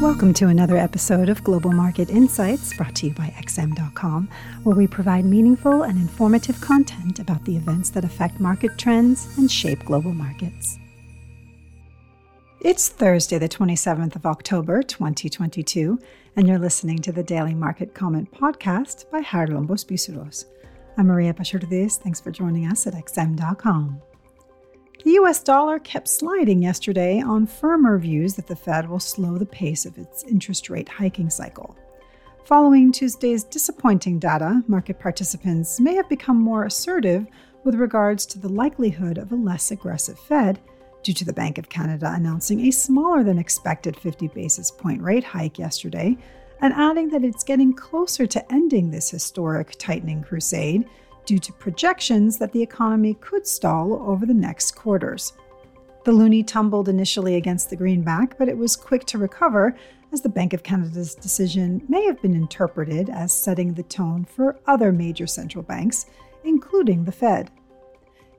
Welcome to another episode of Global Market Insights brought to you by XM.com, where we provide meaningful and informative content about the events that affect market trends and shape global markets. It's Thursday, the 27th of October, 2022, and you're listening to the Daily Market Comment podcast by Charalambos Pissouros. I'm Maria Pachurdes. Thanks for joining us at XM.com. The US dollar kept sliding yesterday on firmer views that the Fed will slow the pace of its interest rate hiking cycle. Following Tuesday's disappointing data, market participants may have become more assertive with regards to the likelihood of a less aggressive Fed due to the Bank of Canada announcing a smaller than expected 50 basis point rate hike yesterday and adding that it's getting closer to ending this historic tightening crusade due to projections that the economy could stall over the next quarters. The loonie tumbled initially against the greenback, but it was quick to recover as the Bank of Canada's decision may have been interpreted as setting the tone for other major central banks, including the Fed.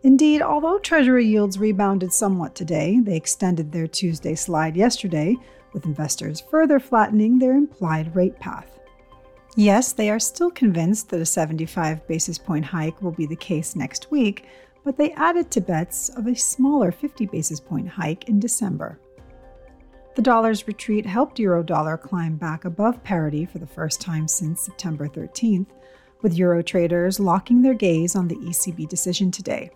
Indeed, although Treasury yields rebounded somewhat today, they extended their Tuesday slide yesterday, with investors further flattening their implied rate path. Yes, they are still convinced that a 75 basis point hike will be the case next week, but they added to bets of a smaller 50 basis point hike in December. The dollar's retreat helped Eurodollar climb back above parity for the first time since September 13th, with Euro traders locking their gaze on the ECB decision today.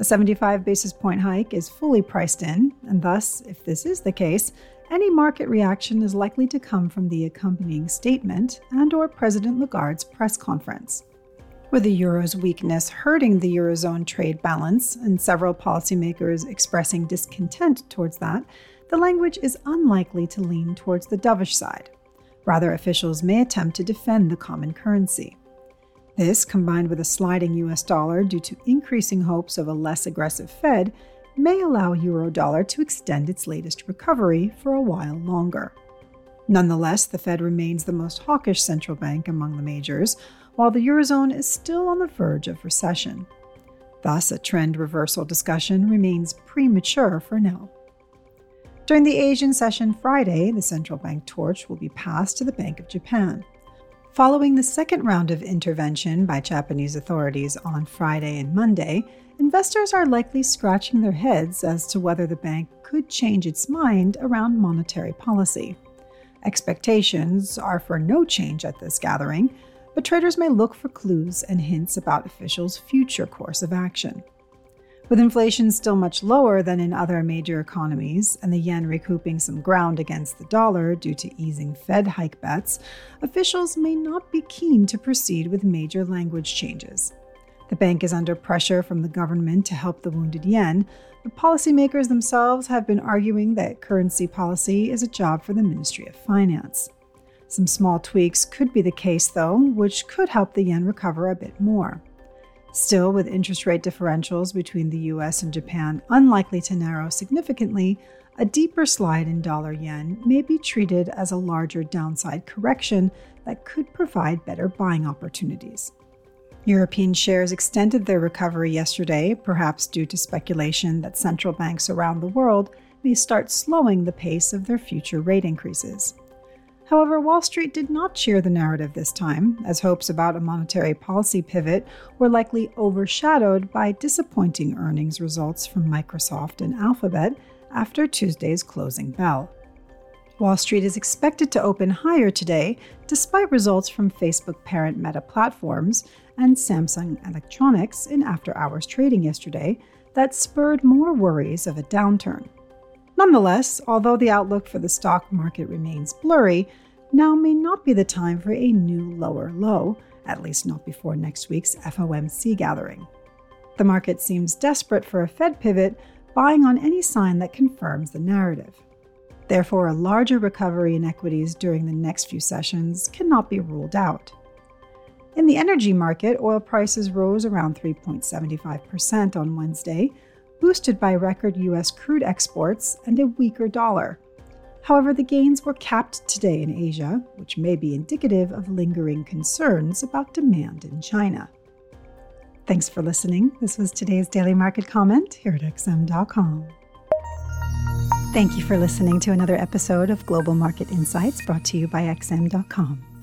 A 75 basis point hike is fully priced in, and thus, if this is the case, any market reaction is likely to come from the accompanying statement and or President Lagarde's press conference. With the euro's weakness hurting the eurozone trade balance and several policymakers expressing discontent towards that, the language is unlikely to lean towards the dovish side. Rather, officials may attempt to defend the common currency. This, combined with a sliding US dollar due to increasing hopes of a less aggressive Fed, may allow eurodollar to extend its latest recovery for a while longer. Nonetheless, the Fed remains the most hawkish central bank among the majors, while the Eurozone is still on the verge of recession. Thus, a trend reversal discussion remains premature for now. During the Asian session Friday, the central bank torch will be passed to the Bank of Japan. Following the second round of intervention by Japanese authorities on Friday and Monday, investors are likely scratching their heads as to whether the bank could change its mind around monetary policy. Expectations are for no change at this gathering, but traders may look for clues and hints about officials' future course of action. With inflation still much lower than in other major economies and the yen recouping some ground against the dollar due to easing Fed hike bets, officials may not be keen to proceed with major language changes. The bank is under pressure from the government to help the wounded yen, but policymakers themselves have been arguing that currency policy is a job for the Ministry of Finance. Some small tweaks could be the case, though, which could help the yen recover a bit more. Still, with interest rate differentials between the US and Japan unlikely to narrow significantly, a deeper slide in dollar yen may be treated as a larger downside correction that could provide better buying opportunities. European shares extended their recovery yesterday, perhaps due to speculation that central banks around the world may start slowing the pace of their future rate increases. However, Wall Street did not cheer the narrative this time, as hopes about a monetary policy pivot were likely overshadowed by disappointing earnings results from Microsoft and Alphabet after Tuesday's closing bell. Wall Street is expected to open higher today, despite results from Facebook parent Meta Platforms and Samsung Electronics in after hours trading yesterday that spurred more worries of a downturn. Nonetheless, although the outlook for the stock market remains blurry, now may not be the time for a new lower low, at least not before next week's FOMC gathering. The market seems desperate for a Fed pivot, buying on any sign that confirms the narrative. Therefore, a larger recovery in equities during the next few sessions cannot be ruled out. In the energy market, oil prices rose around 3.75% on Wednesday, boosted by record U.S. crude exports and a weaker dollar. However, the gains were capped today in Asia, which may be indicative of lingering concerns about demand in China. Thanks for listening. This was today's Daily Market Comment here at XM.com. Thank you for listening to another episode of Global Market Insights brought to you by XM.com.